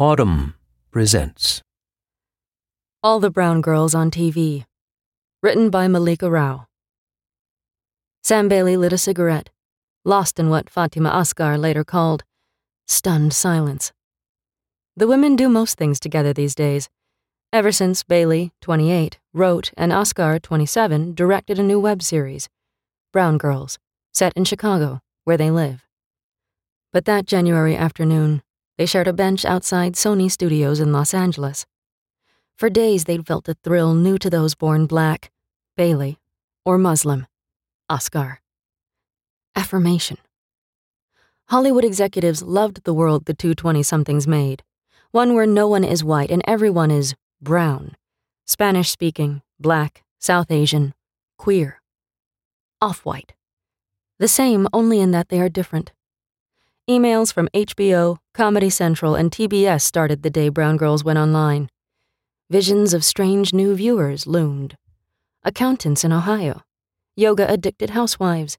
Audm presents All the Brown Girls on TV. Written by Mallika Rao. Sam Bailey lit a cigarette, lost in what Fatimah Asghar later called stunned silence. The women do most things together these days. Ever since Bailey, 28, wrote and Asghar, 27, directed a new web series, Brown Girls, set in Chicago, where they live. But that January afternoon, they shared a bench outside Sony Studios in Los Angeles. For days, they'd felt a thrill new to those born black, Bailey, or Muslim, Asghar. Affirmation. Hollywood executives loved the world the 220 somethings made, one where no one is white and everyone is brown, Spanish speaking, black, South Asian, queer, off white. The same only in that they are different. Emails from HBO, Comedy Central, and TBS started the day Brown Girls went online. Visions of strange new viewers loomed. Accountants in Ohio, yoga addicted housewives,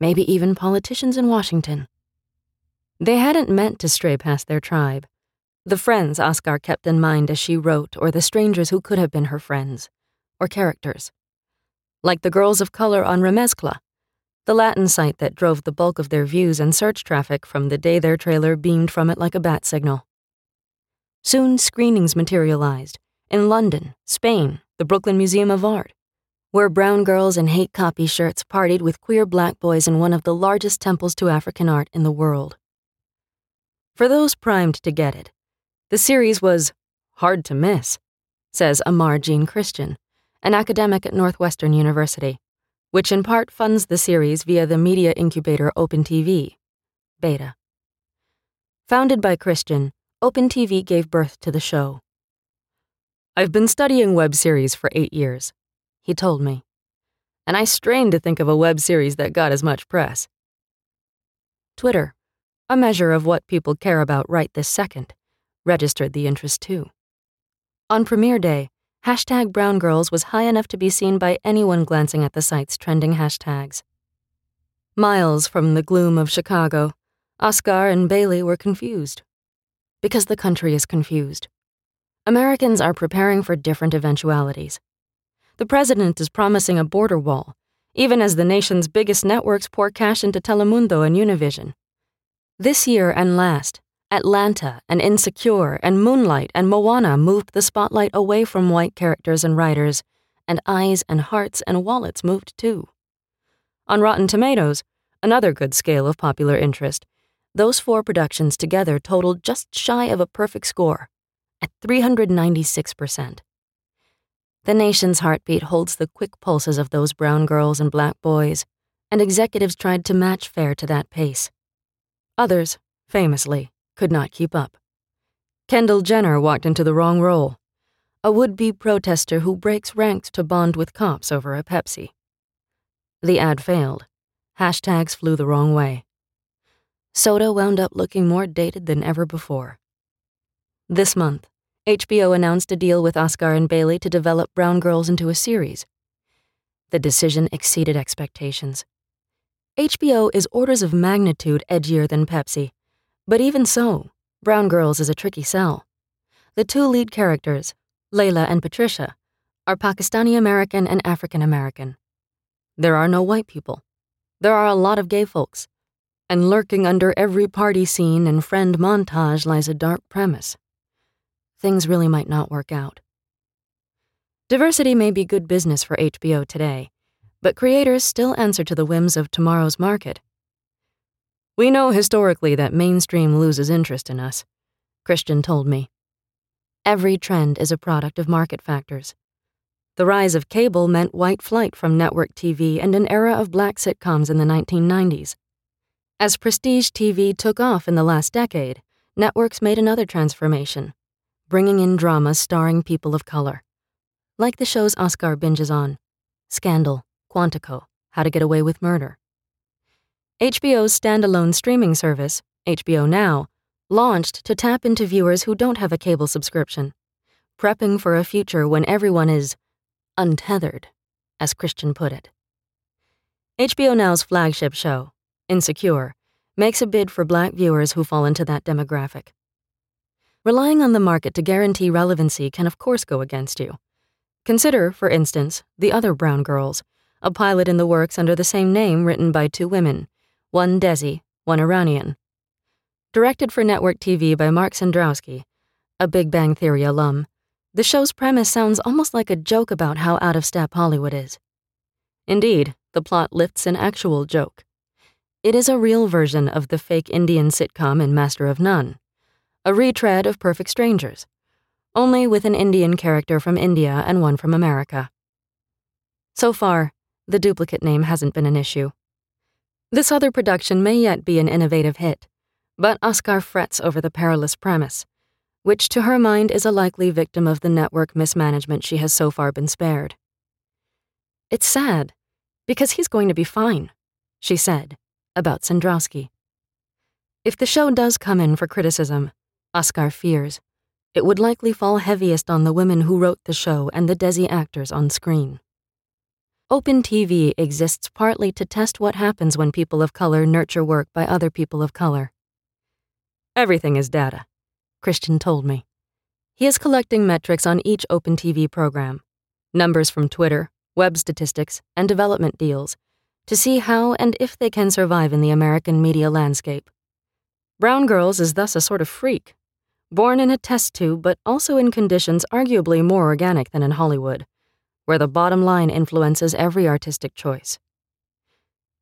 maybe even politicians in Washington. They hadn't meant to stray past their tribe. The friends Asghar kept in mind as she wrote, or the strangers who could have been her friends, or characters. Like the girls of color on Remezcla, the Latin site that drove the bulk of their views and search traffic from the day their trailer beamed from it like a bat signal. Soon, screenings materialized in London, Spain, the Brooklyn Museum of Art, where brown girls in hate copy shirts partied with queer black boys in one of the largest temples to African art in the world. For those primed to get it, the series was hard to miss, says Aymar Jean Christian, an academic at Northwestern University, which in part funds the series via the media incubator OpenTV, Beta. Founded by Christian, OpenTV gave birth to the show. I've been studying web series for eight years, he told me, and I strained to think of a web series that got as much press. Twitter, a measure of what people care about right this second, registered the interest too. On premiere day, hashtag Brown Girls was high enough to be seen by anyone glancing at the site's trending hashtags. Miles from the gloom of Chicago, Asghar and Bailey were confused. Because the country is confused. Americans are preparing for different eventualities. The president is promising a border wall, even as the nation's biggest networks pour cash into Telemundo and Univision. This year and last, Atlanta and Insecure and Moonlight and Moana moved the spotlight away from white characters and writers, and eyes and hearts and wallets moved too. On Rotten Tomatoes, another good scale of popular interest, those four productions together totaled just shy of a perfect score, at 396%. The nation's heartbeat holds the quick pulses of those brown girls and black boys, and executives tried to match fair to that pace. Others, famously, could not keep up. Kendall Jenner walked into the wrong role a would be protester who breaks ranks to bond with cops over a Pepsi. The ad failed. Hashtags flew the wrong way. Soda wound up looking more dated than ever before. This month, HBO announced a deal with Asghar and Bailey to develop Brown Girls into a series. The decision exceeded expectations. HBO is orders of magnitude edgier than Pepsi, but even so, Brown Girls is a tricky sell. The two lead characters, Layla and Patricia, are Pakistani American and African American. There are no white people. There are a lot of gay folks. And lurking under every party scene and friend montage lies a dark premise. Things really might not work out. Diversity may be good business for HBO today, but creators still answer to the whims of tomorrow's market. We know historically that mainstream loses interest in us, Christian told me. Every trend is a product of market factors. The rise of cable meant white flight from network TV and an era of black sitcoms in the 1990s. As prestige TV took off in the last decade, networks made another transformation, bringing in dramas starring people of color. Like the shows Asghar binges on Scandal, Quantico, How to Get Away with Murder. HBO's standalone streaming service, HBO Now, launched to tap into viewers who don't have a cable subscription, prepping for a future when everyone is untethered, as Christian put it. HBO Now's flagship show, Insecure, makes a bid for black viewers who fall into that demographic. Relying on the market to guarantee relevancy can, of course, go against you. Consider, for instance, The Other Brown Girls, a pilot in the works under the same name written by two women, one Desi, one Iranian. Directed for network TV by Mark Cendrowski, a Big Bang Theory alum, the show's premise sounds almost like a joke about how out of step Hollywood is. Indeed, the plot lifts an actual joke. It is a real version of the fake Indian sitcom in Master of None, a retread of Perfect Strangers, only with an Indian character from India and one from America. So far, the duplicate name hasn't been an issue. This other production may yet be an innovative hit, but Asghar frets over the perilous premise, which to her mind is a likely victim of the network mismanagement she has so far been spared. It's sad, because he's going to be fine, she said, about Cendrowski. If the show does come in for criticism, Asghar fears, it would likely fall heaviest on the women who wrote the show and the Desi actors on screen. Open TV exists partly to test what happens when people of color nurture work by other people of color. Everything is data, Christian told me. He is collecting metrics on each Open TV program numbers from Twitter, web statistics, and development deals to see how and if they can survive in the American media landscape. Brown Girls is thus a sort of freak, born in a test tube but also in conditions arguably more organic than in Hollywood where the bottom line influences every artistic choice.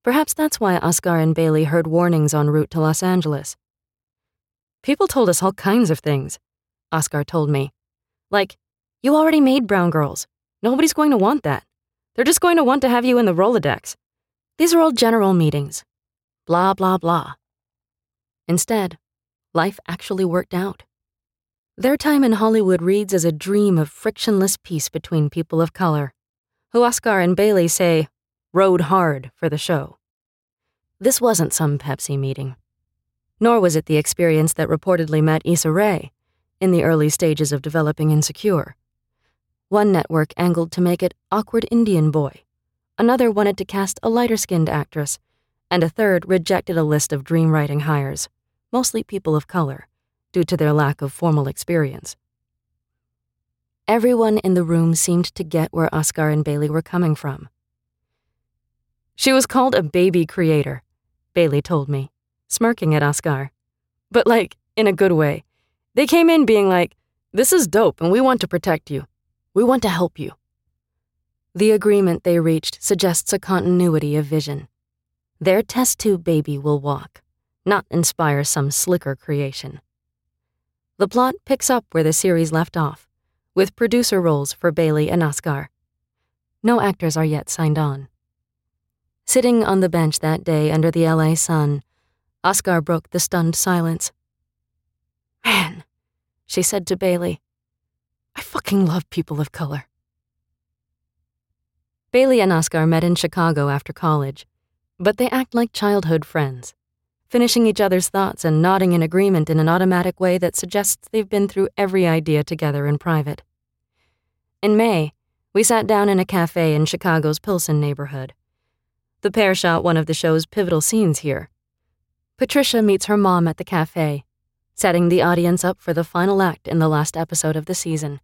Perhaps that's why Asghar and Bailey heard warnings en route to Los Angeles. People told us all kinds of things, Asghar told me. Like, you already made Brown Girls. Nobody's going to want that. They're just going to want to have you in the Rolodex. These are all general meetings. Blah, blah, blah. Instead, life actually worked out. Their time in Hollywood reads as a dream of frictionless peace between people of color, who Asghar and Bailey say rode hard for the show. This wasn't some Pepsi meeting. Nor was it the experience that reportedly met Issa Rae in the early stages of developing Insecure. One network angled to make it Awkward Indian Boy, another wanted to cast a lighter skinned actress, and a third rejected a list of dream writing hires, mostly people of color due to their lack of formal experience. Everyone in the room seemed to get where Asghar and Bailey were coming from. She was called a baby creator, Bailey told me, smirking at Asghar. But, like, in a good way. They came in being like, This is dope and we want to protect you. We want to help you. The agreement they reached suggests a continuity of vision. Their test tube baby will walk, not inspire some slicker creation. The plot picks up where the series left off, with producer roles for Bailey and Asghar. No actors are yet signed on. Sitting on the bench that day under the LA sun, Asghar broke the stunned silence. Man, she said to Bailey, I fucking love people of color. Bailey and Asghar met in Chicago after college, but they act like childhood friends finishing each other's thoughts and nodding in agreement in an automatic way that suggests they've been through every idea together in private. In May, we sat down in a cafe in Chicago's Pilsen neighborhood. The pair shot one of the show's pivotal scenes here. Patricia meets her mom at the cafe, setting the audience up for the final act in the last episode of the season,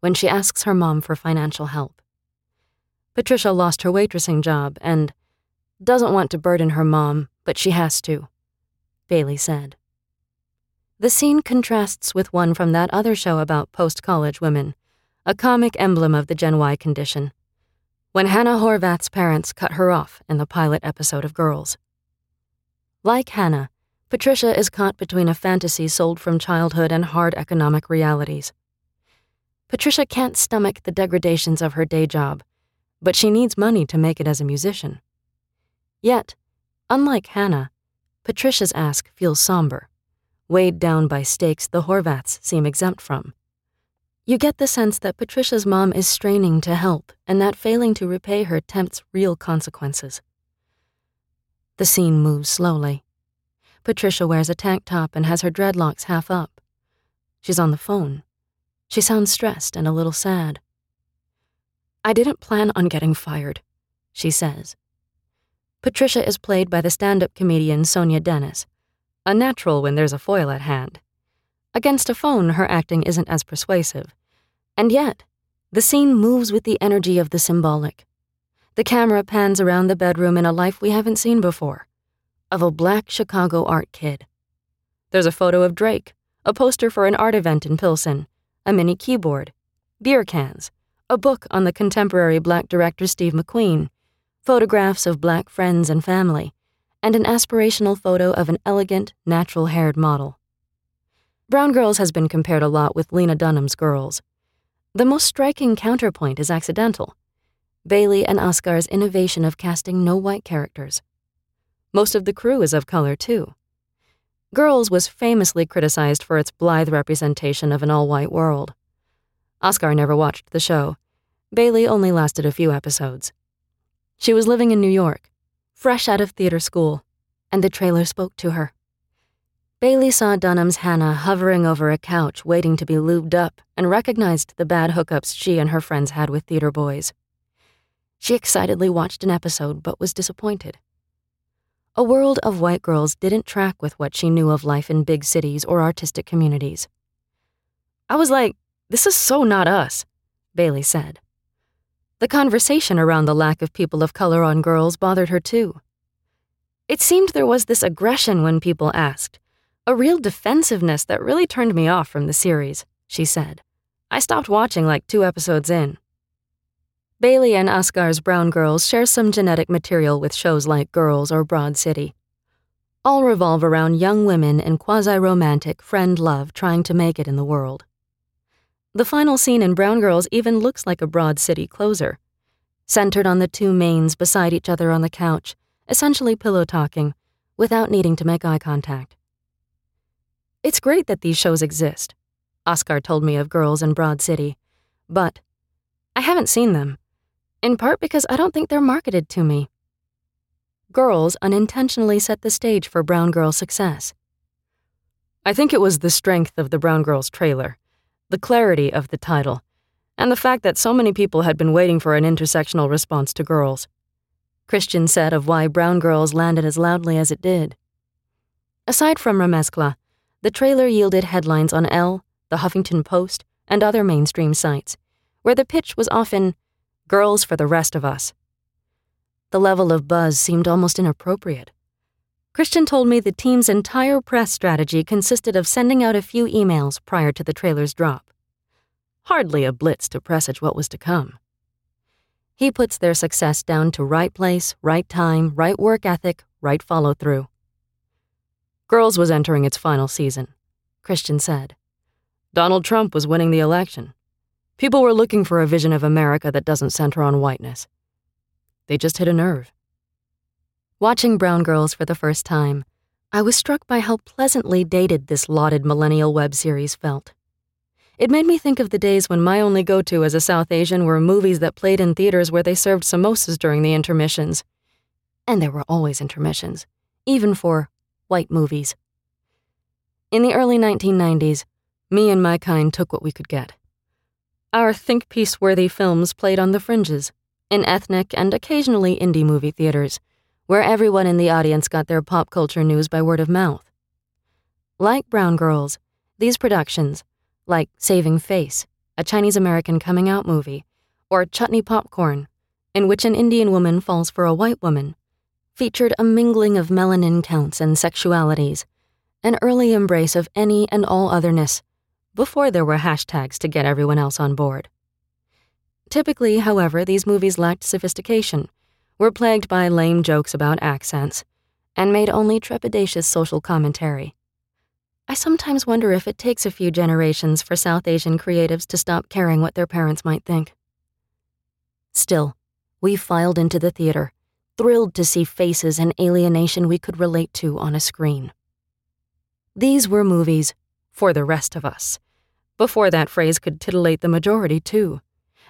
when she asks her mom for financial help. Patricia lost her waitressing job and doesn't want to burden her mom, but she has to. Bailey said. The scene contrasts with one from that other show about post college women, a comic emblem of the Gen Y condition, when Hannah Horvath's parents cut her off in the pilot episode of Girls. Like Hannah, Patricia is caught between a fantasy sold from childhood and hard economic realities. Patricia can't stomach the degradations of her day job, but she needs money to make it as a musician. Yet, unlike Hannah, Patricia's ask feels somber, weighed down by stakes the Horvaths seem exempt from. You get the sense that Patricia's mom is straining to help and that failing to repay her tempts real consequences. The scene moves slowly. Patricia wears a tank top and has her dreadlocks half up. She's on the phone. She sounds stressed and a little sad. I didn't plan on getting fired, she says. Patricia is played by the stand up comedian Sonia Denis, a natural when there's a foil at hand. Against a phone, her acting isn't as persuasive. And yet, the scene moves with the energy of the symbolic. The camera pans around the bedroom in a life we haven't seen before of a black Chicago art kid. There's a photo of Drake, a poster for an art event in Pilsen, a mini keyboard, beer cans, a book on the contemporary black director Steve McQueen, photographs of black friends and family, and an aspirational photo of an elegant, natural haired model. Brown Girls has been compared a lot with Lena Dunham's Girls. The most striking counterpoint is accidental Bailey and Asghar's innovation of casting no white characters. Most of the crew is of color, too. Girls was famously criticized for its blithe representation of an all white world. Asghar never watched the show. Bailey only lasted a few episodes. She was living in New York, fresh out of theater school, and the trailer spoke to her. Bailey saw Dunham's Hannah hovering over a couch waiting to be lubed up and recognized the bad hookups she and her friends had with theater boys. She excitedly watched an episode but was disappointed. A world of white girls didn't track with what she knew of life in big cities or artistic communities. I was like, this is so not us, Bailey said. The conversation around the lack of people of color on girls bothered her too. It seemed there was this aggression when people asked, a real defensiveness that really turned me off from the series, she said. I stopped watching like two episodes in. Bailey and Asghar's Brown Girls share some genetic material with shows like Girls or Broad City. All revolve around young women in quasi romantic friend love trying to make it in the world. The final scene in Brown Girls even looks like a Broad City closer, centered on the two mains beside each other on the couch, essentially pillow talking, without needing to make eye contact. It's great that these shows exist, Asghar told me of Girls in Broad City, but I haven't seen them in part because I don't think they're marketed to me. Girls unintentionally set the stage for Brown Girl's success. I think it was the strength of the Brown Girls trailer, the clarity of the title, and the fact that so many people had been waiting for an intersectional response to girls. Christian said of why Brown Girls landed as loudly as it did. Aside from Remezcla, the trailer yielded headlines on Elle, the Huffington Post, and other mainstream sites, where the pitch was often Girls for the rest of us. The level of buzz seemed almost inappropriate. Christian told me the team's entire press strategy consisted of sending out a few emails prior to the trailer's drop. Hardly a blitz to presage what was to come. He puts their success down to right place, right time, right work ethic, right follow through. Girls was entering its final season, Christian said. Donald Trump was winning the election. People were looking for a vision of America that doesn't center on whiteness. They just hit a nerve. Watching Brown Girls for the first time, I was struck by how pleasantly dated this lauded millennial web series felt. It made me think of the days when my only go to as a South Asian were movies that played in theaters where they served samosas during the intermissions. And there were always intermissions, even for white movies. In the early 1990s, me and my kind took what we could get. Our think piece worthy films played on the fringes, in ethnic and occasionally indie movie theaters, where everyone in the audience got their pop culture news by word of mouth. Like Brown Girls, these productions, like Saving Face, a Chinese American coming out movie, or Chutney Popcorn, in which an Indian woman falls for a white woman, featured a mingling of melanin counts and sexualities, an early embrace of any and all otherness, before there were hashtags to get everyone else on board. Typically, however, these movies lacked sophistication, were plagued by lame jokes about accents, and made only trepidatious social commentary. I sometimes wonder if it takes a few generations for South Asian creatives to stop caring what their parents might think. Still, we filed into the theater, thrilled to see faces and alienation we could relate to on a screen. These were movies for the rest of us before that phrase could titillate the majority, too,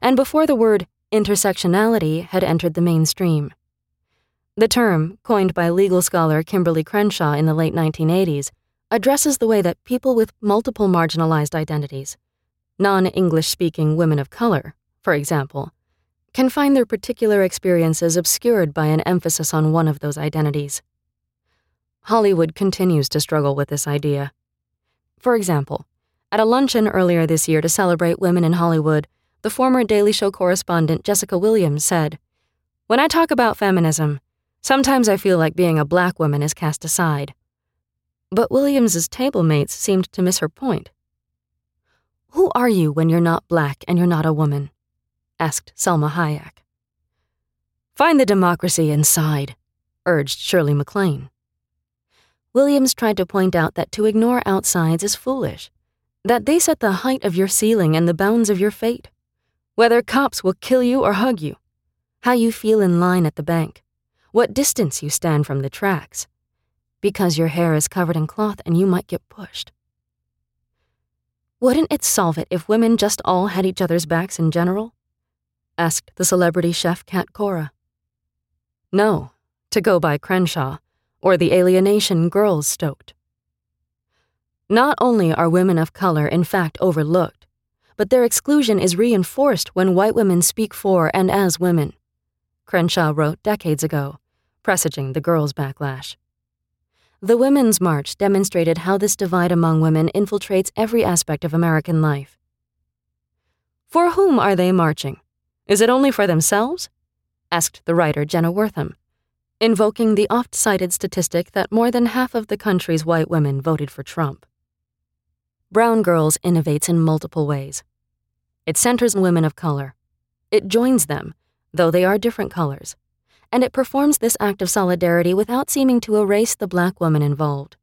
and before the word intersectionality had entered the mainstream. The term, coined by legal scholar Kimberlé Crenshaw in the late 1980s, addresses the way that people with multiple marginalized identities, non English speaking women of color, for example, can find their particular experiences obscured by an emphasis on one of those identities. Hollywood continues to struggle with this idea. For example, At a luncheon earlier this year to celebrate women in Hollywood, the former Daily Show correspondent Jessica Williams said, When I talk about feminism, sometimes I feel like being a black woman is cast aside. But Williams's table mates seemed to miss her point. Who are you when you're not black and you're not a woman? asked Salma Hayek. Find the democracy inside, urged Shirley MacLaine. Williams tried to point out that to ignore outsides is foolish, that they set the height of your ceiling and the bounds of your fate. Whether cops will kill you or hug you, how you feel in line at the bank, what distance you stand from the tracks. Because your hair is covered in cloth and you might get pushed. Wouldn't it solve it if women just all had each other's backs in general? asked the celebrity chef Cat Cora. No, to go by Crenshaw, or the alienation girls stoked. Not only are women of color in fact overlooked, but their exclusion is reinforced when white women speak for and as women. Crenshaw wrote decades ago, presaging the girls' backlash. The Women's March demonstrated how this divide among women infiltrates every aspect of American life. For whom are they marching? Is it only for themselves? asked the writer Jenna Wortham, invoking the oft cited statistic that more than half of the country's white women voted for Trump. Brown Girls innovates in multiple ways. It centers women of color. It joins them, though they are different colors. And it performs this act of solidarity without seeming to erase the black woman involved.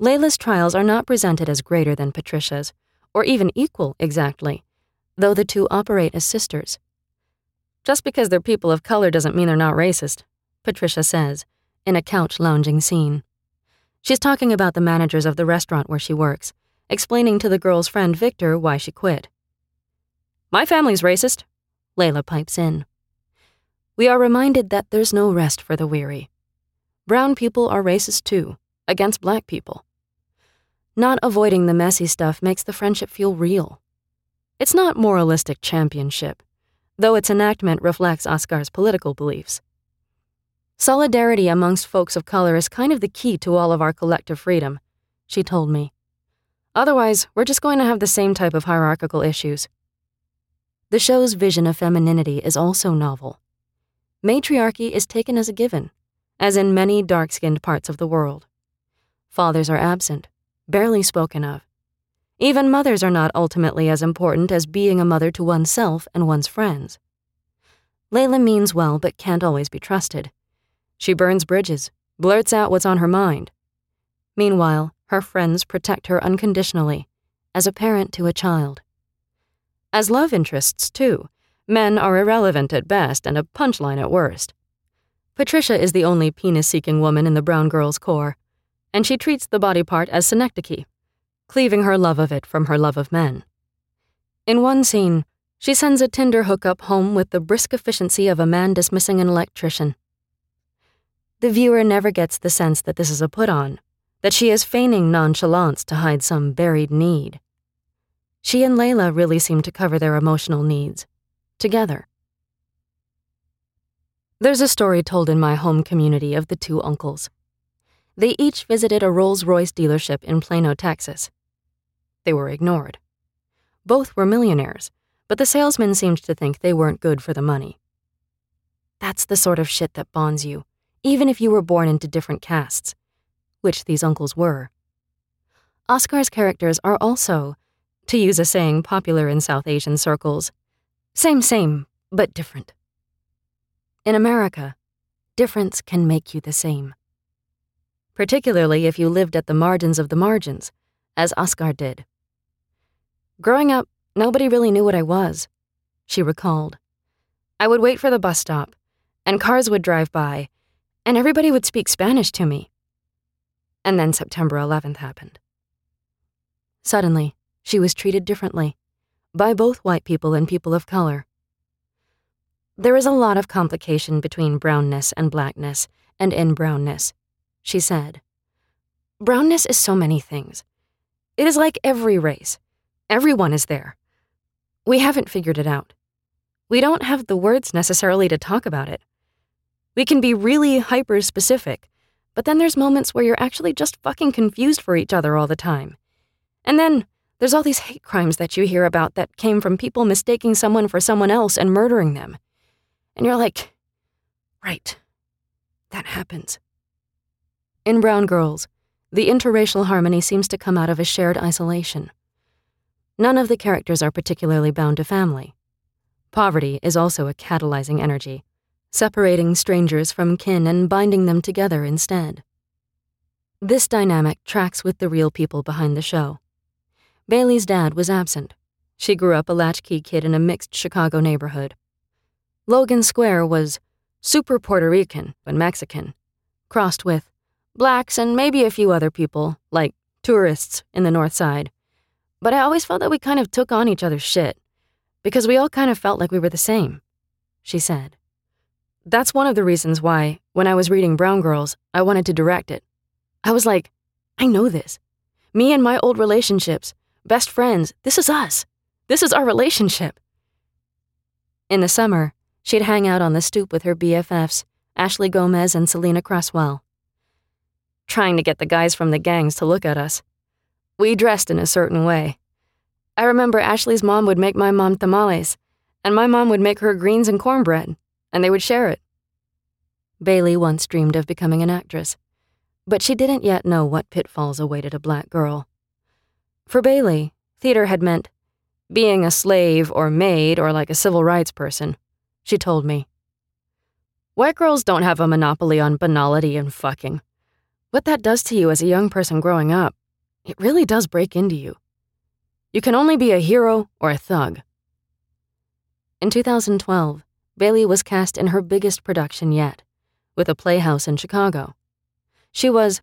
Layla's trials are not presented as greater than Patricia's, or even equal exactly, though the two operate as sisters. Just because they're people of color doesn't mean they're not racist, Patricia says, in a couch lounging scene. She's talking about the managers of the restaurant where she works, explaining to the girl's friend Victor why she quit. My family's racist, Layla pipes in. We are reminded that there's no rest for the weary. Brown people are racist too, against black people. Not avoiding the messy stuff makes the friendship feel real. It's not moralistic championship, though its enactment reflects Asghar's political beliefs. Solidarity amongst folks of color is kind of the key to all of our collective freedom, she told me. Otherwise, we're just going to have the same type of hierarchical issues. The show's vision of femininity is also novel. Matriarchy is taken as a given, as in many dark skinned parts of the world. Fathers are absent, barely spoken of, even mothers are not ultimately as important as being a mother to oneself and one's friends. Layla means well but can't always be trusted. She burns bridges, blurts out what's on her mind. Meanwhile, her friends protect her unconditionally, as a parent to a child. As love interests, too, men are irrelevant at best and a punchline at worst. Patricia is the only penis seeking woman in the Brown Girls Corps, and she treats the body part as synecdoche cleaving her love of it from her love of men. In one scene, she sends a Tinder hookup home with the brisk efficiency of a man dismissing an electrician. The viewer never gets the sense that this is a put on, that she is feigning nonchalance to hide some buried need. She and Layla really seem to cover their emotional needs, together. There's a story told in my home community of the two uncles. They each visited a Rolls Royce dealership in Plano, Texas. They were ignored. Both were millionaires, but the salesman seemed to think they weren't good for the money. That's the sort of shit that bonds you, even if you were born into different castes, which these uncles were. Asghar's characters are also, to use a saying popular in South Asian circles, same, same, but different. In America, difference can make you the same. Particularly if you lived at the margins of the margins, as Asghar did. Growing up, nobody really knew what I was, she recalled. I would wait for the bus stop, and cars would drive by, and everybody would speak Spanish to me. And then September 11th happened. Suddenly, she was treated differently by both white people and people of color. There is a lot of complication between brownness and blackness and in brownness, she said. Brownness is so many things. It is like every race. Everyone is there. We haven't figured it out. We don't have the words necessarily to talk about it. We can be really hyper specific, but then there's moments where you're actually just fucking confused for each other all the time. And then There's all these hate crimes that you hear about that came from people mistaking someone for someone else and murdering them. And you're like, right, that happens. In Brown Girls, the interracial harmony seems to come out of a shared isolation. None of the characters are particularly bound to family. Poverty is also a catalyzing energy, separating strangers from kin and binding them together instead. This dynamic tracks with the real people behind the show. Bailey's dad was absent. She grew up a latchkey kid in a mixed Chicago neighborhood. Logan Square was super Puerto Rican, but Mexican, crossed with blacks and maybe a few other people, like tourists in the North Side. But I always felt that we kind of took on each other's shit, because we all kind of felt like we were the same, she said. That's one of the reasons why, when I was reading Brown Girls, I wanted to direct it. I was like, I know this. Me and my old relationships, best friends, this is us. This is our relationship. In the summer, she'd hang out on the stoop with her BFFs, Ashley Gomez and Selena Cresswell. Trying to get the guys from the gangs to look at us. We dressed in a certain way. I remember Ashley's mom would make my mom tamales, and my mom would make her greens and cornbread and they would share it. Bailey once dreamed of becoming an actress, but she didn't yet know what pitfalls awaited a black girl. For Bailey, theater had meant being a slave or maid or like a civil rights person, she told me. White girls don't have a monopoly on banality and fucking. What that does to you as a young person growing up, it really does break into you. You can only be a hero or a thug. In 2012, Bailey was cast in her biggest production yet, with a playhouse in Chicago. She was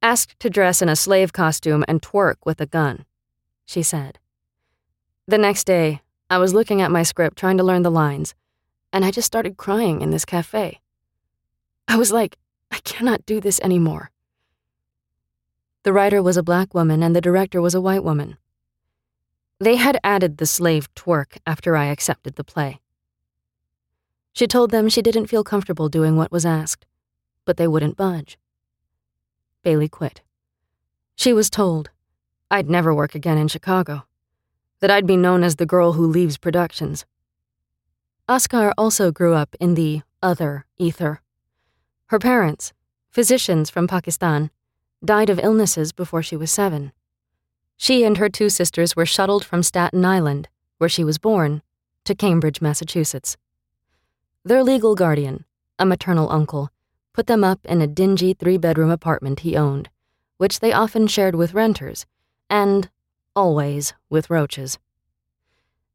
asked to dress in a slave costume and twerk with a gun, she said. The next day, I was looking at my script trying to learn the lines, and I just started crying in this cafe. I was like, I cannot do this anymore. The writer was a black woman and the director was a white woman. They had added the slave twerk after I accepted the play. She told them she didn't feel comfortable doing what was asked, but they wouldn't budge. Bailey quit. She was told I'd never work again in Chicago, that I'd be known as the girl who leaves productions. Asghar also grew up in the other ether. Her parents, physicians from Pakistan, died of illnesses before she was seven. She and her two sisters were shuttled from Staten Island, where she was born, to Cambridge, Massachusetts. Their legal guardian, a maternal uncle, put them up in a dingy three bedroom apartment he owned, which they often shared with renters, and, always, with roaches.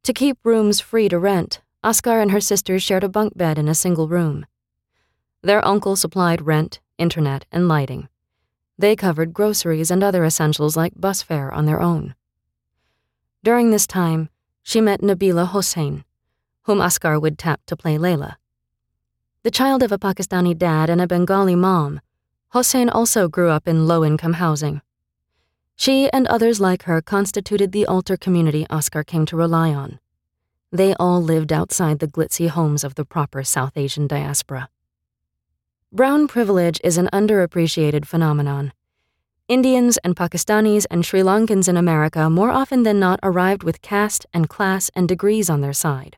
To keep rooms free to rent, Asghar and her sisters shared a bunk bed in a single room. Their uncle supplied rent, internet, and lighting. They covered groceries and other essentials like bus fare on their own. During this time, she met Nabila Hossein, whom Asghar would tap to play Layla. The child of a Pakistani dad and a Bengali mom, Hossein also grew up in low income housing. She and others like her constituted the altar community Asghar came to rely on. They all lived outside the glitzy homes of the proper South Asian diaspora. Brown privilege is an underappreciated phenomenon. Indians and Pakistanis and Sri Lankans in America more often than not arrived with caste and class and degrees on their side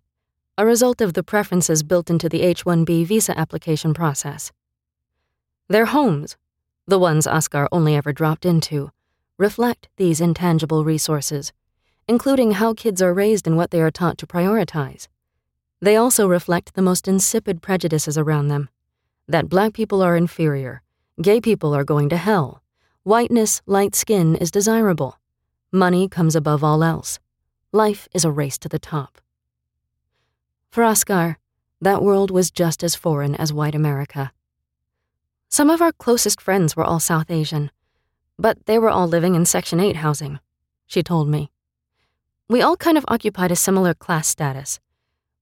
a result of the preferences built into the H 1B visa application process. Their homes, the ones Asghar only ever dropped into, reflect these intangible resources, including how kids are raised and what they are taught to prioritize. They also reflect the most insipid prejudices around them that black people are inferior, gay people are going to hell, whiteness, light skin is desirable, money comes above all else, life is a race to the top. For Asghar, that world was just as foreign as white America. Some of our closest friends were all South Asian, but they were all living in Section 8 housing, she told me. We all kind of occupied a similar class status.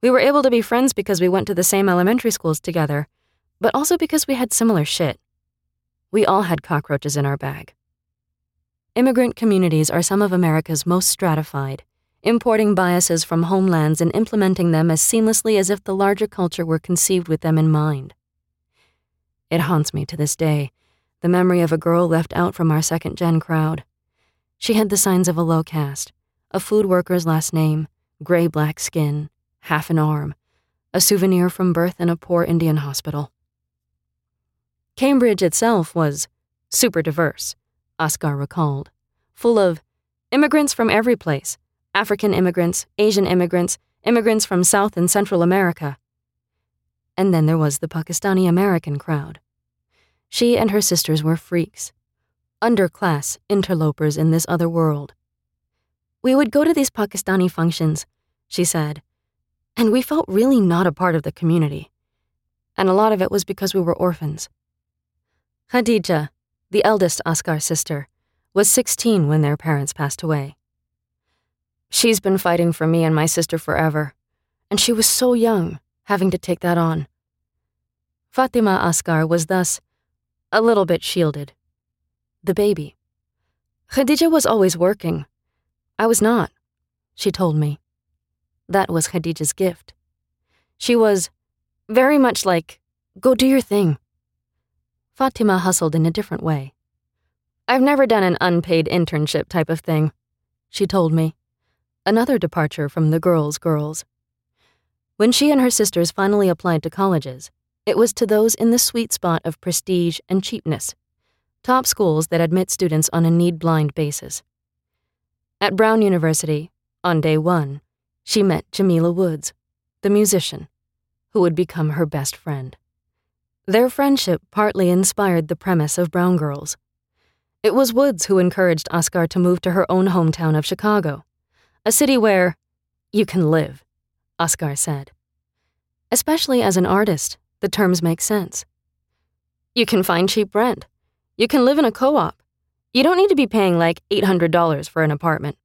We were able to be friends because we went to the same elementary schools together, but also because we had similar shit. We all had cockroaches in our bag. Immigrant communities are some of America's most stratified, importing biases from homelands and implementing them as seamlessly as if the larger culture were conceived with them in mind. It haunts me to this day, the memory of a girl left out from our second gen crowd. She had the signs of a low caste, a food worker's last name, gray black skin, half an arm, a souvenir from birth in a poor Indian hospital. Cambridge itself was super diverse, Asghar recalled, full of immigrants from every place African immigrants, Asian immigrants, immigrants from South and Central America. And then there was the Pakistani American crowd. She and her sisters were freaks, underclass interlopers in this other world. We would go to these Pakistani functions, she said, and we felt really not a part of the community. And a lot of it was because we were orphans. Khadija, the eldest Asghar sister, was 16 when their parents passed away. She's been fighting for me and my sister forever, and she was so young, having to take that on. Fatimah Asghar was thus a little bit shielded. The baby. Khadija was always working. I was not, she told me. That was Khadija's gift. She was very much like, go do your thing. Fatimah hustled in a different way. I've never done an unpaid internship type of thing, she told me another departure from the girls' girls. When she and her sisters finally applied to colleges, it was to those in the sweet spot of prestige and cheapness, top schools that admit students on a need blind basis. At Brown University, on day one, she met Jamila Woods, the musician, who would become her best friend. Their friendship partly inspired the premise of Brown Girls. It was Woods who encouraged Asghar to move to her own hometown of Chicago a city where you can live, Asghar said. Especially as an artist, the terms make sense. You can find cheap rent. You can live in a co op. You don't need to be paying like $800 for an apartment.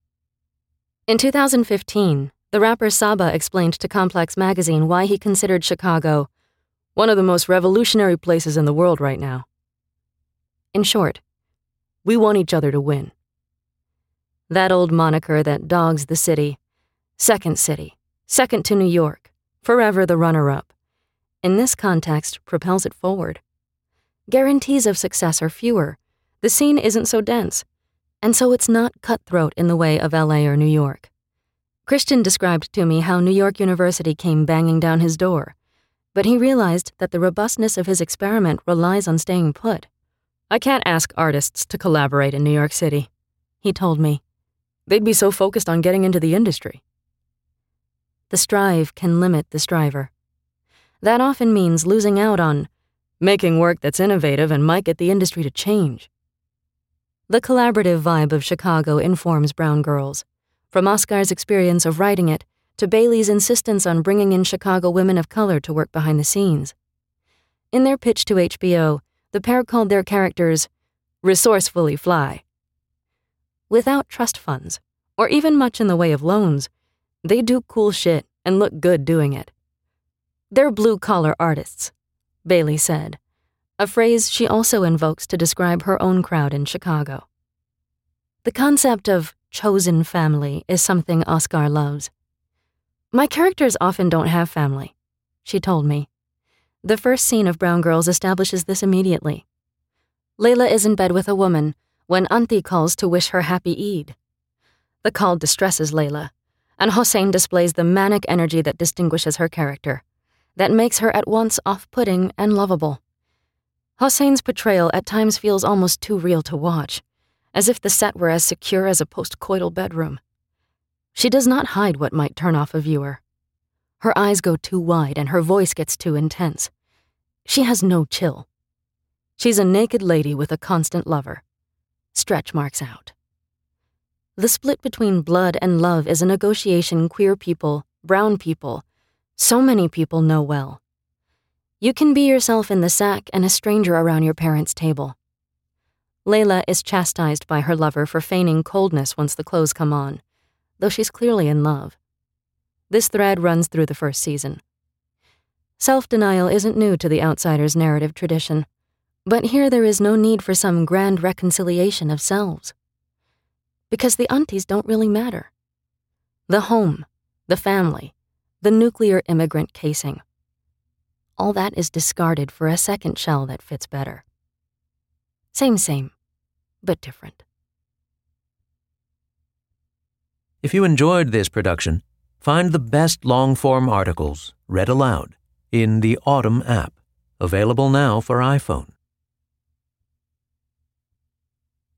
In 2015, the rapper Saba explained to Complex magazine why he considered Chicago one of the most revolutionary places in the world right now. In short, we want each other to win. That old moniker that dogs the city. Second city, second to New York, forever the runner up. In this context, propels it forward. Guarantees of success are fewer. The scene isn't so dense. And so it's not cutthroat in the way of LA or New York. Christian described to me how New York University came banging down his door, but he realized that the robustness of his experiment relies on staying put. I can't ask artists to collaborate in New York City, he told me. They'd be so focused on getting into the industry. The strive can limit the striver. That often means losing out on making work that's innovative and might get the industry to change. The collaborative vibe of Chicago informs Brown Girls, from Asghar's experience of writing it to Bailey's insistence on bringing in Chicago women of color to work behind the scenes. In their pitch to HBO, the pair called their characters resourcefully fly. Without trust funds, or even much in the way of loans, they do cool shit and look good doing it. They're blue collar artists, Bailey said, a phrase she also invokes to describe her own crowd in Chicago. The concept of chosen family is something Asghar loves. My characters often don't have family, she told me. The first scene of Brown Girls establishes this immediately. Layla is in bed with a woman when Auntie calls to wish her happy Eid. The call distresses Layla, and Hossein displays the manic energy that distinguishes her character, that makes her at once off putting and lovable. Hossein's portrayal at times feels almost too real to watch, as if the set were as secure as a postcoital bedroom. She does not hide what might turn off a viewer. Her eyes go too wide and her voice gets too intense. She has no chill. She's a naked lady with a constant lover stretch marks out. The split between blood and love is a negotiation queer people, brown people, so many people know well. You can be yourself in the sack and a stranger around your parents' table. Layla is chastised by her lover for feigning coldness once the clothes come on, though she's clearly in love. This thread runs through the first season. Self denial isn't new to the outsider's narrative tradition. But here there is no need for some grand reconciliation of selves. Because the aunties don't really matter. The home, the family, the nuclear immigrant casing. All that is discarded for a second shell that fits better. Same, same, but different. If you enjoyed this production, find the best long form articles read aloud in the Audm app, available now for iPhone.